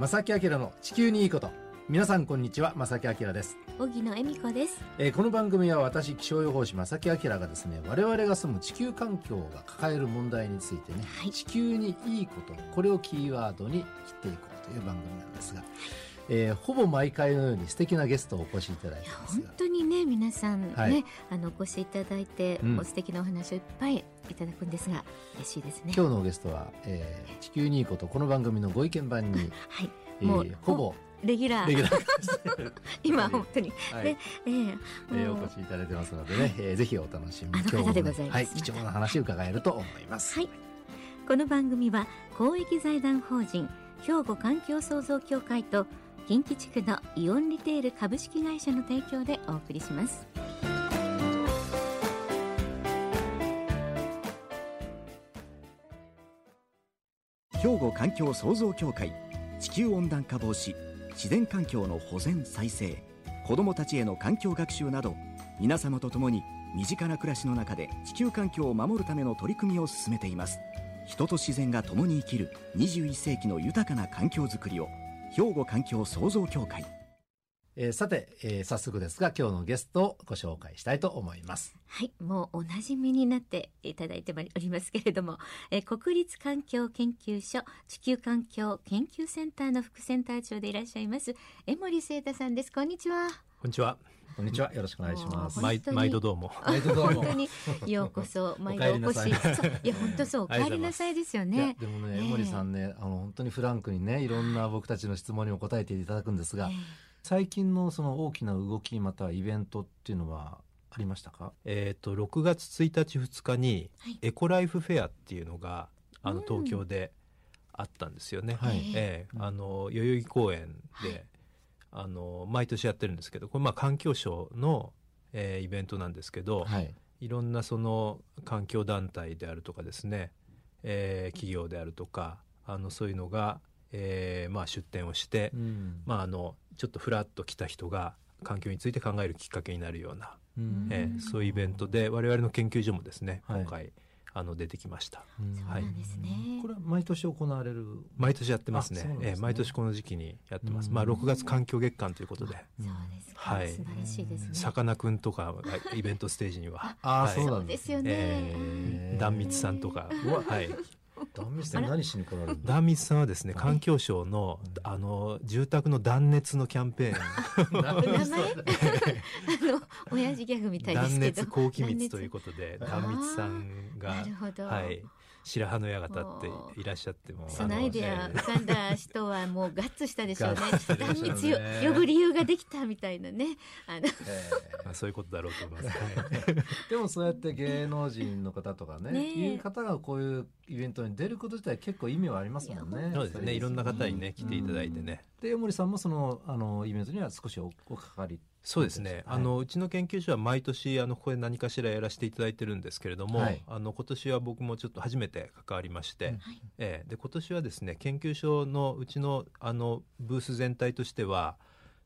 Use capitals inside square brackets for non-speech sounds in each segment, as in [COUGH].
正木明の地球にいいこと。皆さんこんにちは正木明です、荻野恵美子です。えーこの番組は私気象予報士正木明がですね我々が住む地球環境が抱える問題についてね、はい。地球にいいことこれをキーワードに切っていこうという番組なんですが、えーほぼ毎回のように素敵なゲストをお越しいただいてますが。本当にね皆さんね、はい。あのお越しいただいて、うん。お素敵なお話をいっぱいいただくんですが嬉しいですね。今日のゲストは、えー地球にいいことこの番組のご意見番に、はい。えーもうほぼレギュラー。ュラー [LAUGHS] 今本当に、はい。でえええーお越しいただいてますのでね、えーぜひお楽しみに。あの方でございます。はい、貴重な話を伺えると思います。はい。この番組は公益財団法人兵庫環境創造協会と近畿地区のイオンリテール株式会社の提供でお送りします。兵庫環境創造協会地球温暖化防止自然環境の保全再生子どもたちへの環境学習など皆様と共に身近な暮らしの中で地球環境を守るための取り組みを進めています人と自然が共に生きる21世紀の豊かな環境づくりを兵庫環境創造協会えーさて、えー早速ですが今日のゲストをご紹介したいと思います。はい、もうおなじみになっていただいておりますけれども、えー国立環境研究所地球環境研究センターの副センター長でいらっしゃいます江森聖太さんです。こんにちは。こんにちは。こんにちは、よろしくお願いします。はい毎毎度どうも。毎度どうも本当にようこそ [LAUGHS] 毎度お越し。さいそういや本当そうお帰りなさいですよね。でもね、ええ江森さんね、あの本当にフランクにね、いろんな僕たちの質問にも答えていただくんですが、え最近のその大きな動きまたはイベントっていうのはありましたか？えっ、と6月1日2日にはいエコライフフェアっていうのがあうんの東京であったんですよね。はいええうんあの代々木公園で、はいあの毎年やってるんですけど、これまあ環境省の、えーイベントなんですけど、はい。いろんなその環境団体であるとかですね、えー企業であるとかあのそういうのが、えーまあ出展をして。うんまあ、あのちょっとフラッと来た人が環境について考えるきっかけになるような、うんえーそういうイベントで我々の研究所もですねはい今回、あの出てきました。うん。そうなんですね。これは毎年行われる？毎年やってますね。すね。えー毎年この時期にやってます、うん。まあ、6月環境月間ということで。そうですか、はい。素晴らしいですね。さかなクンとかがイベントステージには。ああ、はい。そうなんですす。よね。えー壇蜜さんとか、はい、[LAUGHS] 断密さん何しに来られるの？壇蜜さんはですね環境省のあの住宅の断熱のキャンペーン。名前？[LAUGHS] あの親父ギャグみたいです断けど。熱高気密ということで熱？断蜜さんがなるほど。はい、白羽の矢が立っていらっしゃっても。そのアイデア浮かんだ人はもうガッツしたでしょうね断密を呼ぶ理由ができたみたいなね。あの。えまあそういうことだろうと思います。ー [LAUGHS] でもそうやって芸能人の方とかね、いう方がこういうイベントに出ること自体結構意味はありますもんね。そうですね。いろんな方にね来ていただいてね。で江森さんもそのあのイベントには少しおおかかりそうですね。はい。あのうちの研究所は毎年あのここで何かしらやらせていただいてるんですけれども、はい。あの今年は僕もちょっと初めて関わりまして、うん。ええ。で今年はですね研究所のうちのあのブース全体としては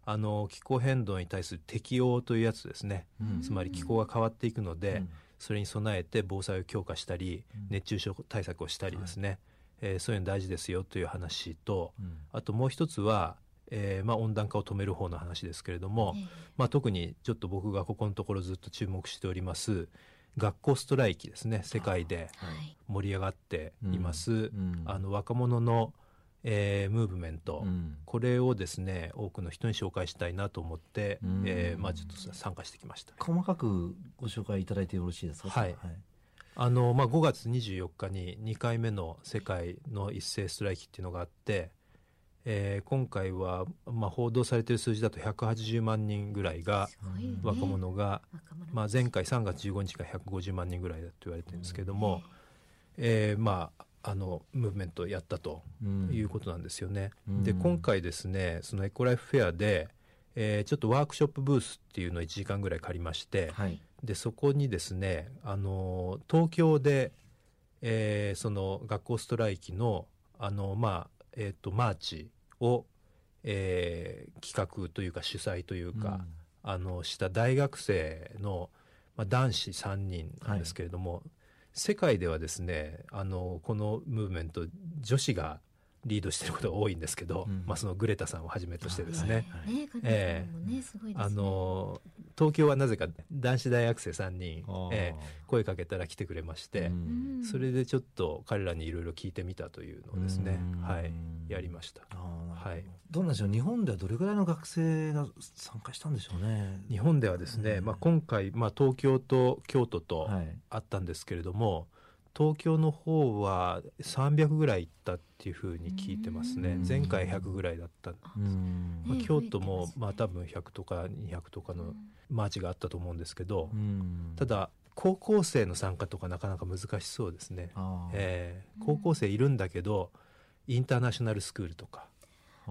あの気候変動に対する適応というやつですね。うん。つまり気候が変わっていくので、うん。それに備えて防災を強化したり、うん。熱中症対策をしたりですね、えーそういうの大事ですよという話とうん。あともう一つは、えーまあ、温暖化を止める方の話ですけれども、えまあ、特にちょっと僕がここのところずっと注目しております学校ストライキですね世界ではい。盛り上がっています、うんあの若者の、えームーブメント、うん。これをですね多くの人に紹介したいなと思って、うん。えーまあ、ちょっと参加してきました。細かくご紹介いただいてよろしいですか？はい。あのまあ、5月24日に2回目の世界の一斉ストライキっていうのがあって、えー今回は、まあ、報道されている数字だと180万人ぐらいが若者が、まあ、前回3月15日から150万人ぐらいだと言われてるんですけども、えーまあ、あのムーブメントをやったとうん。いうことなんですよね。うん。で今回ですねそのエコライフフェアで、えーちょっとワークショップブースっていうのを1時間ぐらい借りまして、はい。でそこにですね、あの東京で、えーその学校ストライキの、あのまあえー、とマーチを、えー企画というか主催というか、あのした大学生の、まあ、男子3人なんですけれども、世界ではですねあのこのムーブメント女子がリードしてることが多いんですけど、うん。まあ、そのグレタさんをはじめとしてですね、東京はなぜか男子大学生3人、ええ声かけたら来てくれまして、うん。うんそれでちょっと彼らにいろいろ聞いてみたというのをですねうん、はい、やりました。はい。どうなんでしょう日本ではどれぐらいの学生が参加したんでしょうね。日本ではですね、うん。まあ、今回、まあ、東京と京都とはい。あったんですけれども、東京の方は300ぐらい行ったっていうふうに聞いてますね。うん。前回100ぐらいだった、うん。まあね京都も、まあ、多分100とか200とかのマーチがあったと思うんですけど、うん。ただ高校生の参加とかなかなか難しそうですね、えー高校生いるんだけどインターナショナルスクールとか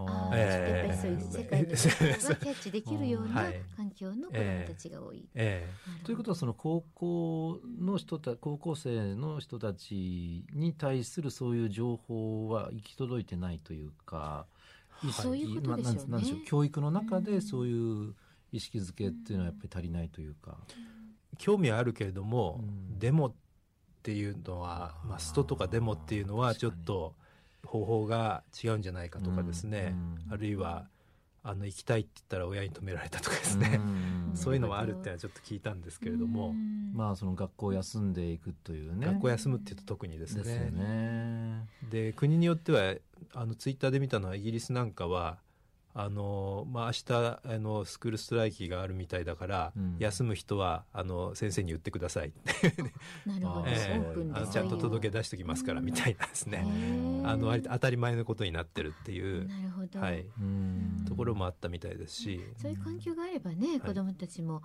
あーあーええやっぱりそういう世界の情報がキャッチできるようなはい。環境の子供たちが多い。えということはその高校の人た高校生の人たちに対するそういう情報は行き届いてないというか、はい。そういうことでしょうねまあなんなんでしょう教育の中でそういう意識づけっていうのはやっぱり足りないというか、興味はあるけれども、うん。デモっていうのは、まあ、ストとかデモっていうのはちょっと方法が違うんじゃないかとかですね、うん。あるいはあの行きたいって言ったら親に止められたとかですね、うん。[LAUGHS] そういうのもあるっていうのはちょっと聞いたんですけれども、うん。まあその学校を休んでいくというね。学校休むっていうと特にですね。でね。で国によってはあのツイッターで見たのはイギリスなんかはあの、まあ、明日あのスクールストライキがあるみたいだから、うん。休む人はあの先生に言ってください、[LAUGHS] なるほど、えーあのちゃんと届け出しておきますからみたいなですね、あの当たり前のことになってるっていう、なるほど、はい、うん。ところもあったみたいですし、そういう環境があればね、子どもたちも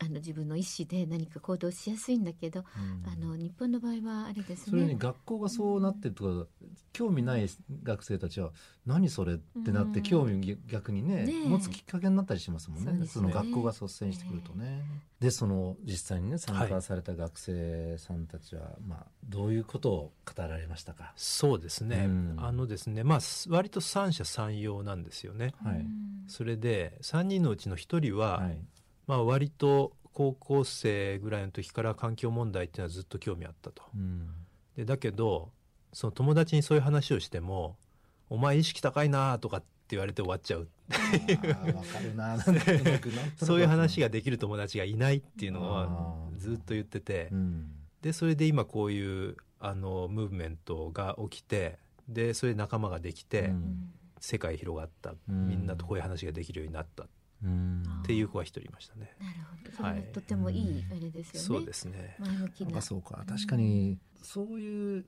あの自分の意思で何か行動しやすいんだけど、うん。あの日本の場合はあれですね。それに学校がそうなってるとか興味ない学生たちは何それってなってうん。興味逆にね持つきっかけになったりしますもんね。ね。その学校が率先してくるとね。でその実際にね参加された学生さんたちは、まあ、どういうことを語られましたか、そうですね、うん。あのですねまあ割と三者三様なんですよね。はい。うん。それで3人のうちの1人は、はい。まあ、割と高校生ぐらいの時から環境問題っていうのはずっと興味あったと。うん。でだけどその友達にそういう話をしても「お前意識高いな」とかって言われて終わっちゃう。かるな。[LAUGHS] そういう話ができる友達がいないっていうのあはー。ずっと言ってて。うん。でそれで今こういうあのムーブメントが起きてでそれで仲間ができて、うん。世界広がった。うん。みんなとこういう話ができるようになった。っうん。ていう子が一人いましたね。なるほど。はとてもいいあれですよね、そうですね。前向きな。あそうか。確かにそういう、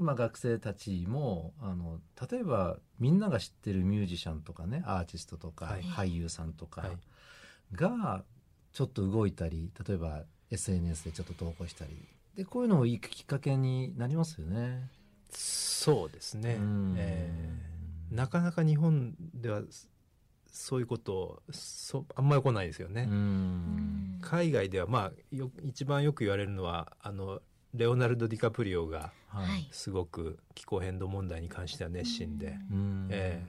まあ、学生たちもあの例えばみんなが知ってるミュージシャンとかねアーティストとか、はい。俳優さんとかはい。がちょっと動いたり例えば SNS でちょっと投稿したり。でこういうのもいいきっかけになりますよね。そうですね、うん。えーなかなか日本ではそういうことをそあんまり来ないですよね、うん。海外ではまあよ一番よく言われるのはあのレオナルド・ディカプリオがはい。すごく気候変動問題に関しては熱心で、うん。え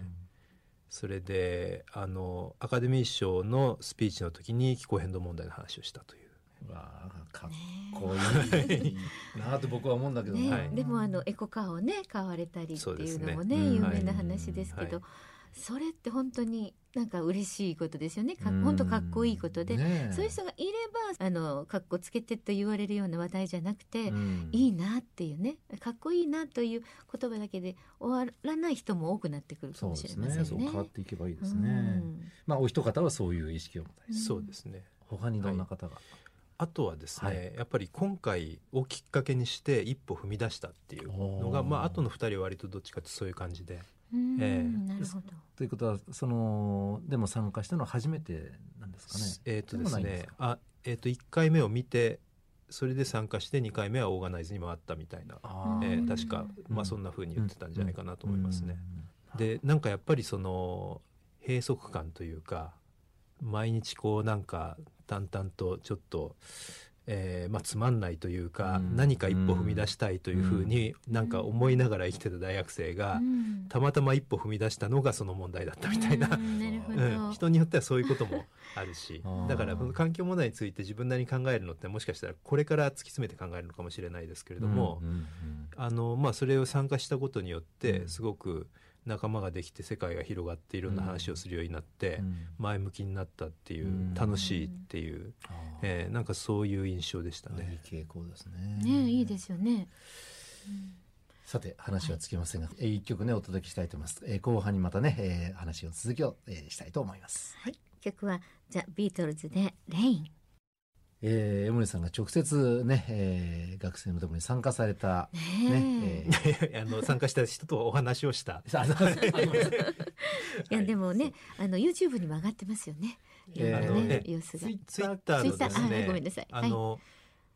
それであのアカデミー賞のスピーチの時に気候変動問題の話をしたという。うわあかっこいい。なあと僕は思うんだけどね。でもあのエコカーをね買われたりっていうのもねうん有名な話ですけど、はいそれって本当になんか嬉しいことですよね。本当かっこいいことで、ねえ。そういう人がいればあのかっこつけてと言われるような話題じゃなくて、うん。いいなっていうねかっこいいなという言葉だけで終わらない人も多くなってくるかもしそうですれませんね。ね。そう変わっていけばいいですうね。ん。まあお一方はそういう意識を持たれうんそうですね。他にどんな方が、あとはですね、はい。やっぱり今回をきっかけにして一歩踏み出したっていうのがまあ後の2人は割とどっちかってそういう感じで。うんええ。なるほど。ということはそのでも参加したのは初めてなんですかね。えっ、とですねあ、えー、と1回目を見てそれで参加して2回目はオーガナイズに回ったみたいな、えー確か、うん。まあ、そんな風に言ってたんじゃないかなと思いますね。うん。でなんかやっぱりその閉塞感というか毎日こうなんか淡々とちょっと、えーまあ、つまんないというか、うん。何か一歩踏み出したいというふうになんか思いながら生きてた大学生が、うん。たまたま一歩踏み出したのがその問題だったみたいな、うん。人によってはそういうこともあるし [LAUGHS] だからこの環境問題について自分なりに考えるのってもしかしたらこれから突き詰めて考えるのかもしれないですけれども、あのまあ、それを参加したことによっうん。てすごく仲間ができて世界が広がっていろんな話をするようになってうん前向きになったっていううん楽しいっていう、えーなんかそういう印象でしたいいね。傾向ですね。ねいいですよね、さて話はつきませんが、えー一曲ねお届けしたいと思います。えー後半にまたね、えー話を続きを、えーしたいと思います。はい曲はザ・ビートルズで「レインえー、江森さんが直接ね、えー学生のところに参加された」ねね、えー。[LAUGHS] あの参加した人とお話をした。[LAUGHS] [LAUGHS] いやでもねあの YouTube にも上がってますよね。えー。あのねね様子が。ツイッターのですねごめんなさい。あの、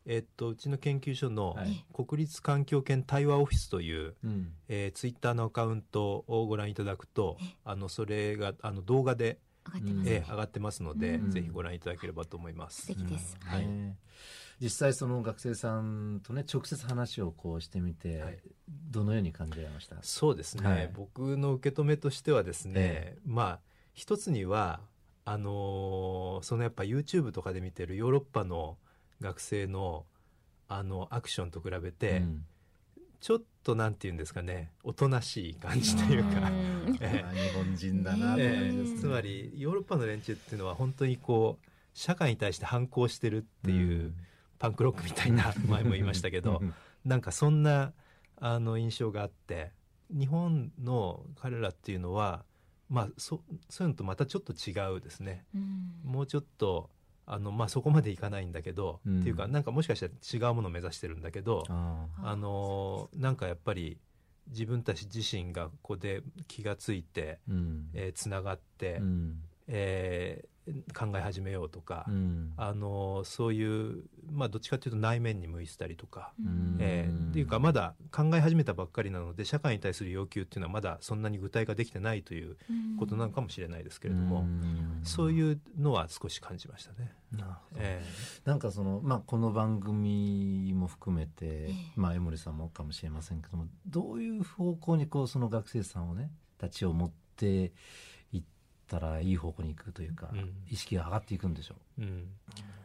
えっとうちの研究所のはい。国立環境研対話オフィスという、うん。えー、ツイッターのアカウントをご覧いただくとあのそれがあの動画で、上がってますね。えー上がってますので、うん。ぜひご覧いただければと思います。素敵です、うん。はい、ね実際その学生さんとね直接話をこうしてみて、はい。どのように感じられました？そうですね、はい。僕の受け止めとしてはですね、え。まあ一つにはあのーそのやっぱ YouTube とかで見てるヨーロッパの学生のあのアクションと比べて、うんちょっとなんていうんですかね。おとなしい感じというか。うん。[LAUGHS] え日本人だなつまりヨーロッパの連中っていうのは本当にこう社会に対して反抗してるっていう、パンクロックみたいな [LAUGHS] 前も言いましたけどうんなんかそんなあの印象があって日本の彼らっていうのはまあそそういうのとまたちょっと違うですね。うん。もうちょっとあの、まあ、そこまでいかないんだけど、うん。っていうかなんかもしかしたら違うものを目指してるんだけどあのなんかやっぱり自分たち自身がここで気がついてーうん。えーつながって、うん。えー考え始めようとか、うん。あのそういう、まあ、どっちかというと内面に向いてたりとか、うん。えーっていうかまだ考え始めたばっかりなので社会に対する要求っていうのはまだそんなに具体化できてないということなのかもしれないですけれども、ん。そういうのは少し感じましたね。なるほど。えなんかその、まあ、この番組も含めて、えまあ、江森さんもかもしれませんけどもどういう方向にこうその学生さんをねたちを持ってたらいい方向に行くというか、うん。意識が上がっていくんでしょう。うん。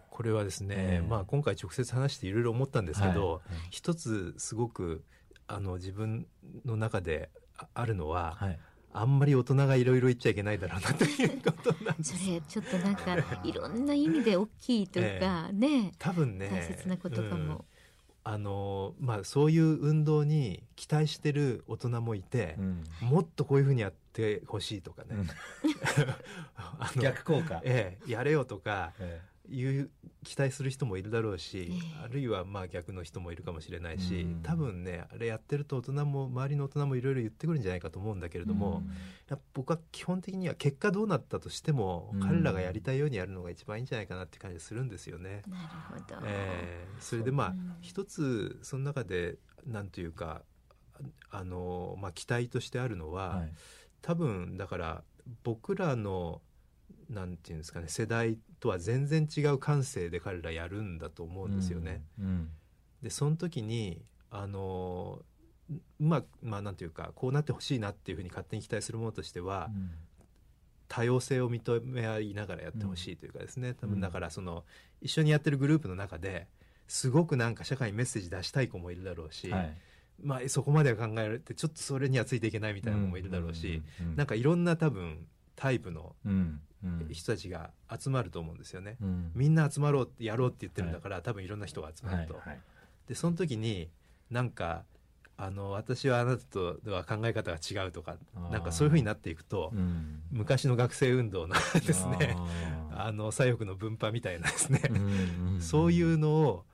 これはですね、ええ。まあ、今回直接話していろいろ思ったんですけど、はい一つすごくあの自分の中でああるのは、はい。あんまり大人がいろいろ言っちゃいけないだろうなということなんです。それちょっとなんか [LAUGHS] いろんな意味で大きいというか、ね多分ね大切なことかうん。も、あのまあそういう運動に期待してる大人もいてう、ん。もっとこういうふうにやってほしいとかね、うん。[LAUGHS] あの逆効果、ええやれよとかえいう期待する人もいるだろうし、ええ。あるいはまあ逆の人もいるかもしれないし、うん。多分ねあれやってると大人も周りの大人もいろいろ言ってくるんじゃないかと思うんだけれども、僕は基本的には結果どうなったとしても、うん彼らがやりたいようにやるのが一番いいんじゃないかなって感じするんですよね。なるほど、えーそれでまあう。ん。一つその中でなんというかああの、まあ、期待としてあるのは、はい多分だから僕らのなんていうんですかね世代とは全然違う感性で彼らやるんだと思うんですよね。うんでその時にあのまあまあなんていうかこうなってほしいなっていうふうに勝手に期待するものとしては、うん。多様性を認め合いながらやってほしいというかですね、多うん。分だからその一緒にやってるグループの中ですごくなんか社会にメッセージ出したい子もいるだろうし、はいまあ、そこまでは考えられてちょっとそれにはついていけないみたいな子もいるだろうし、うんなんかいろんな多分タイプの人たちが集まると思うんですよね。うん。みんな集まろうってやろうって言ってるんだから、多分いろんな人が集まると。はいはい。でその時になんかあの私はあなたとでは考え方が違うとかなんかそういうふうになっていくと、うん。昔の学生運動の [LAUGHS] ですね。ああの左翼の分派みたいなですね、ーうんん。そういうのを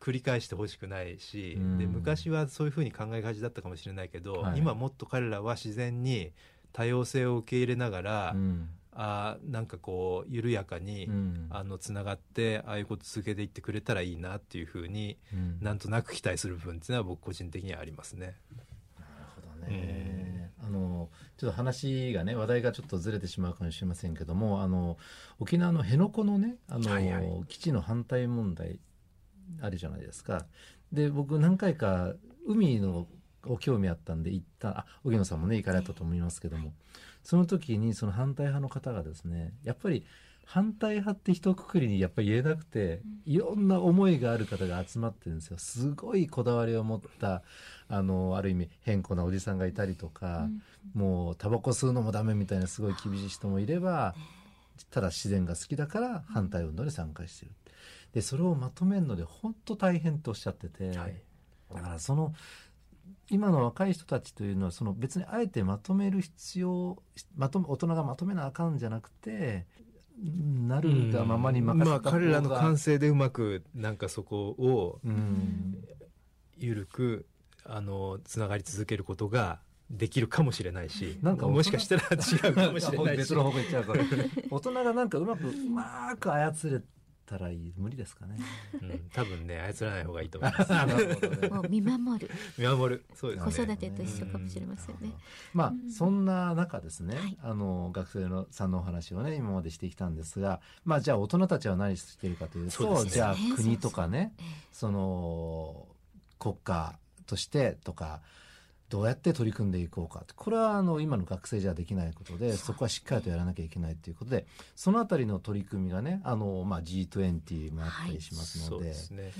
繰り返してほしくないし、うん。で昔はそういうふうに考えがちだったかもしれないけど、はい。今もっと彼らは自然に多様性を受け入れながら、うん。あーなんかこう緩やかに、うん。あのつながってああいうこと続けていってくれたらいいなっていうふうにうん。なんとなく期待する部分っていうのは僕個人的にはありますね。なるほどね。あのちょっと話がね話題がちょっとずれてしまうかもしれませんけどもあの沖縄の辺野古のねあの、はいはい。基地の反対問題あるじゃないですか。で僕何回か海のご興味あったんで行ったあ荻野さんもね行かれたと思いますけども、その時にその反対派の方がですねやっぱり反対派って一括りにやっぱり言えなくて、いろんな思いがある方が集まってるんですよ。すごいこだわりを持ったあのある意味変更なおじさんがいたりとか、もうタバコ吸うのもダメみたいなすごい厳しい人もいればただ自然が好きだから反対運動に参加してる。でそれをまとめるので本当大変とおっしゃってて、はい。だからその今の若い人たちというのはその別にあえてまとめる必要まとめ大人がまとめなあかんじゃなくてなるがままに任せたまあ彼らの感性でうまくなんかそこをうん。緩くあのつながり続けることができるかもしれないしなんかもしかしたら違うかもしれないし。別の方向行っちゃうから。[LAUGHS] 大人がなんかうまくうまく操れたらいい無理ですかね。うん、多分ね操らない方がいいと思います。[LAUGHS] なるほどね。[LAUGHS] もう見守る。見守る。そうですね。子育てと一緒かもしれませんね。まあ、うん。そんな中ですね、はい。あの学生のさんのお話をね今までしてきたんですが、まあ、じゃあ大人たちは何してるかというとそうですね。じゃあ国とかねええその国家としてとかどうやって取り組んでいこうか。これはあの今の学生じゃできないことでそこはしっかりとやらなきゃいけないということでそのあたりの取り組みがねあの、まあ、G20 もあったりしますそうので,、ですね。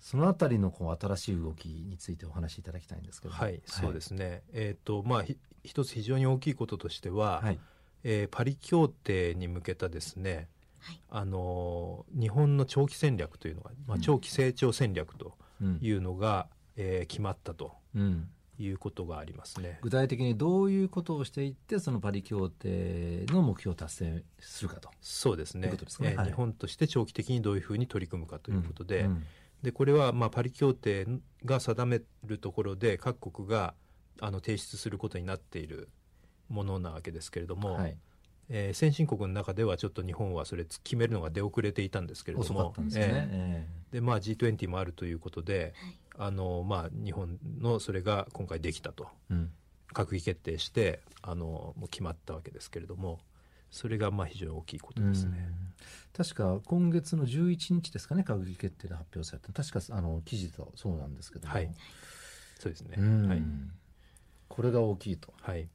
そのあたりのこう新しい動きについてお話しいただきたいんですけど。はい、そうですね。えっ、とまあひ一つ非常に大きいこととしては、はい。えーパリ協定に向けたですね、はい。あのー日本の長期戦略というのが、まあ、うん。長期成長戦略とうんいうのが、えー決まったと。うんいうことがありますね。具体的にどういうことをしていってそのパリ協定の目標を達成するかと。そうですね。ですね。はい。えー日本として長期的にどういうふうに取り組むかということで,、うん。でこれはまあパリ協定が定めるところで各国があの提出することになっているものなわけですけれども、はい、えー先進国の中ではちょっと日本はそれ決めるのが出遅れていたんですけれどもでね。ええー。でまあ、G20 もあるということではい。あの、まあ、日本のそれが今回できたと。えうん。閣議決定してあのもう決まったわけですけれどもそれがまあ非常に大きいことですね。うん。確か今月の11日ですかね閣議決定で発表された。確かあの記事とそうなんですけども、はい。そうですね、うん。はい。これが大きいと。はい。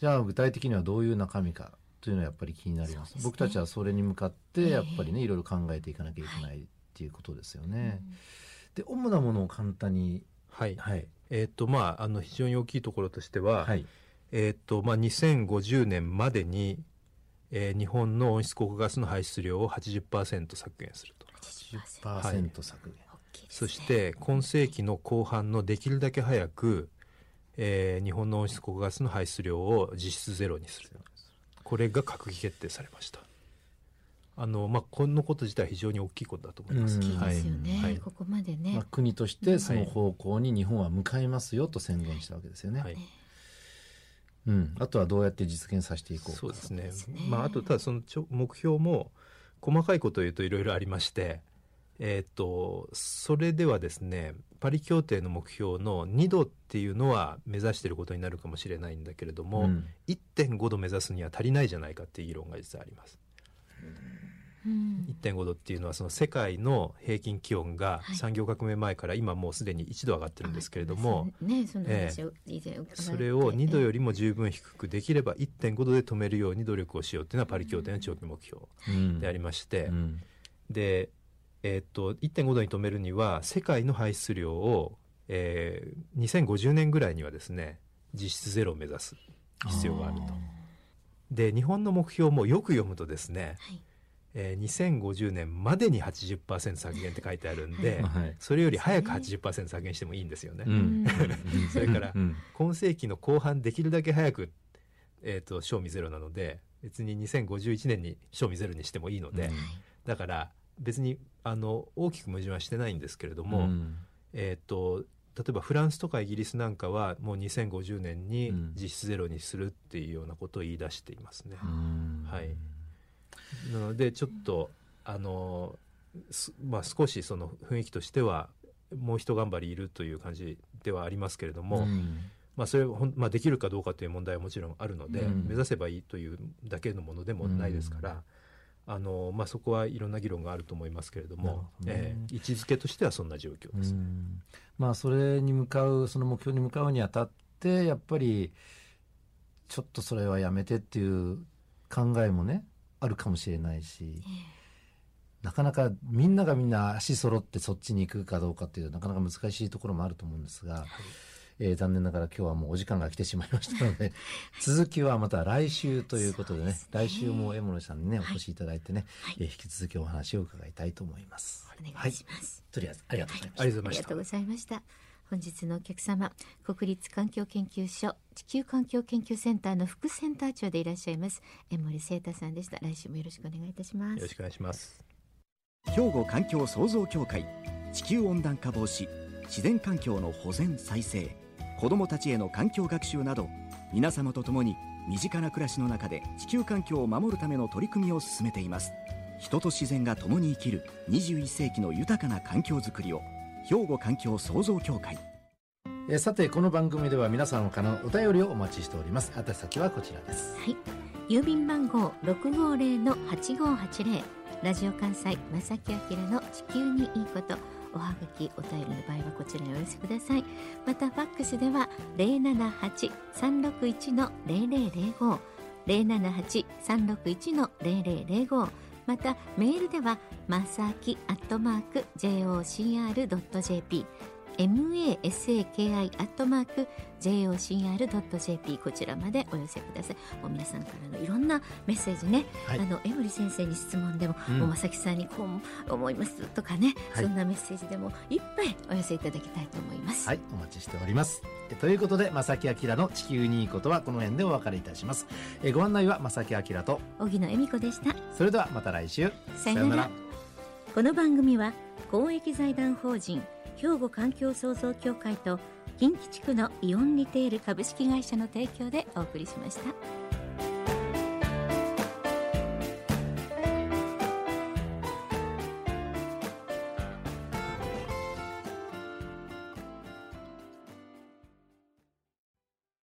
じゃあ具体的にはどういう中身かというのはやっぱり気になります。ね。僕たちはそれに向かってやっぱりねいろいろ考えていかなきゃいけないっていうことですよね。で主なものを簡単にはい。はい。えーっとまああの非常に大きいところとしては、はい。えーっとまあ、2050年までに、えー日本の温室効果ガスの排出量を80%削減すると。10%削減、そして今世紀の後半のできるだけ早く、えー日本の温室効果ガスの排出量を実質ゼロにするこれが閣議決定されました。あの、まあ、このこと自体非常に大きいことだと思います、うん。大きいですよね、はい。ここまでね、まあ、国としてその方向に日本は向かいますよと宣言したわけですよね。はい。うん、あとはどうやって実現させていこうか。そうですね。そうですね。まあ、あとただそのちょ目標も細かいことを言うといろいろありましてえーっとそれではですねパリ協定の目標の2度っていうのは目指していることになるかもしれないんだけれども、うん。1.5度目指すには足りないじゃないかっていう議論が実はあります。うん。1.5度っていうのはその世界の平均気温がはい。産業革命前から今もうすでに1度上がってるんですけれども、ね。その話を以前伺って。それを2度よりも十分低くできれば1.5度で止めるように努力をしようっていうのはパリ協定の長期目標うん。でありまして、うん。で、えーっと1.5度に止めるには世界の排出量を、えー2050年ぐらいにはですね実質ゼロを目指す必要があると。で日本の目標もよく読むとですね、はい。えー2050年までに80%削減って書いてあるんで、[LAUGHS] はい。それより早く80%削減してもいいんですよね。うん。[LAUGHS] それからうん。今世紀の後半できるだけ早く、えー、と賞味ゼロなので別に2051年に賞味ゼロにしてもいいので、うん。だから別にあの大きく矛盾はしてないんですけれども、うん。えー、と例えばフランスとかイギリスなんかはもう2050年にうん。実質ゼロにするっていうようなことを言い出していますね。うん。はい。なのでちょっとあのすまあ、少しその雰囲気としてはもう一頑張りいるという感じではありますけれども、うん。まあ、それほん、まあ、できるかどうかという問題はもちろんあるので、うん。目指せばいいというだけのものでもないですから、あのまあ、そこはいろんな議論があると思いますけれどもどね。えー位置づけとしてはそんな状況です。うん。まあそれに向かうその目標に向かうにあたってやっぱりちょっとそれはやめてっていう考えもねあるかもしれないし、なかなかみんながみんな足揃ってそっちに行くかどうかっていうなかなか難しいところもあると思うんですが、えー残念ながら今日はもうお時間が来てしまいましたので [LAUGHS] 続きはまた来週ということでねですね来週も江森さんにねおはい越しいただいてね、はいえー引き続きお話を伺いたいと思います。お願いします。とりあえずありがとうございました。ありがとうございましたありがとうございました。本日のお客様、国立環境研究所地球環境研究センターの副センター長でいらっしゃいます江森聖太さんでした。来週もよろしくお願いいたしますよろし。くお願いします。兵庫環境創造協会地球温暖化防止自然環境の保全再生子どもたちへの環境学習など皆様と共に身近な暮らしの中で地球環境を守るための取り組みを進めています。人と自然が共に生きる21世紀の豊かな環境づくりを兵庫環境創造協会。えーさてこの番組では皆様からのお便りをお待ちしております。宛先はこちらです。はい。郵便番号六五零の八五八零。ラジオ関西正木明の地球にいいこと。おはがきお便りの場合はこちらにお寄せください。またファックスでは零七八三六一の零零零五。零七八三六一の零零零五。またメールではまさきアットマーク jocr.jp masaki アットマーク jocr.jp こちらまでお寄せください。もう皆さんからのいろんなメッセージね、はい。あの江森先生に質問でも、うん。もう正木さんにこう思いますとかね、はい。そんなメッセージでもいっぱいお寄せいただきたいと思います、はいお待ちしております。えということで正木明の地球にいいことはこの辺でお別れいたします。えご案内は正木明と荻野恵美子でした。それではまた来週。さよなら。この番組は公益財団法人兵庫環境創造協会と近畿地区のイオンリテール株式会社の提供でお送りしました。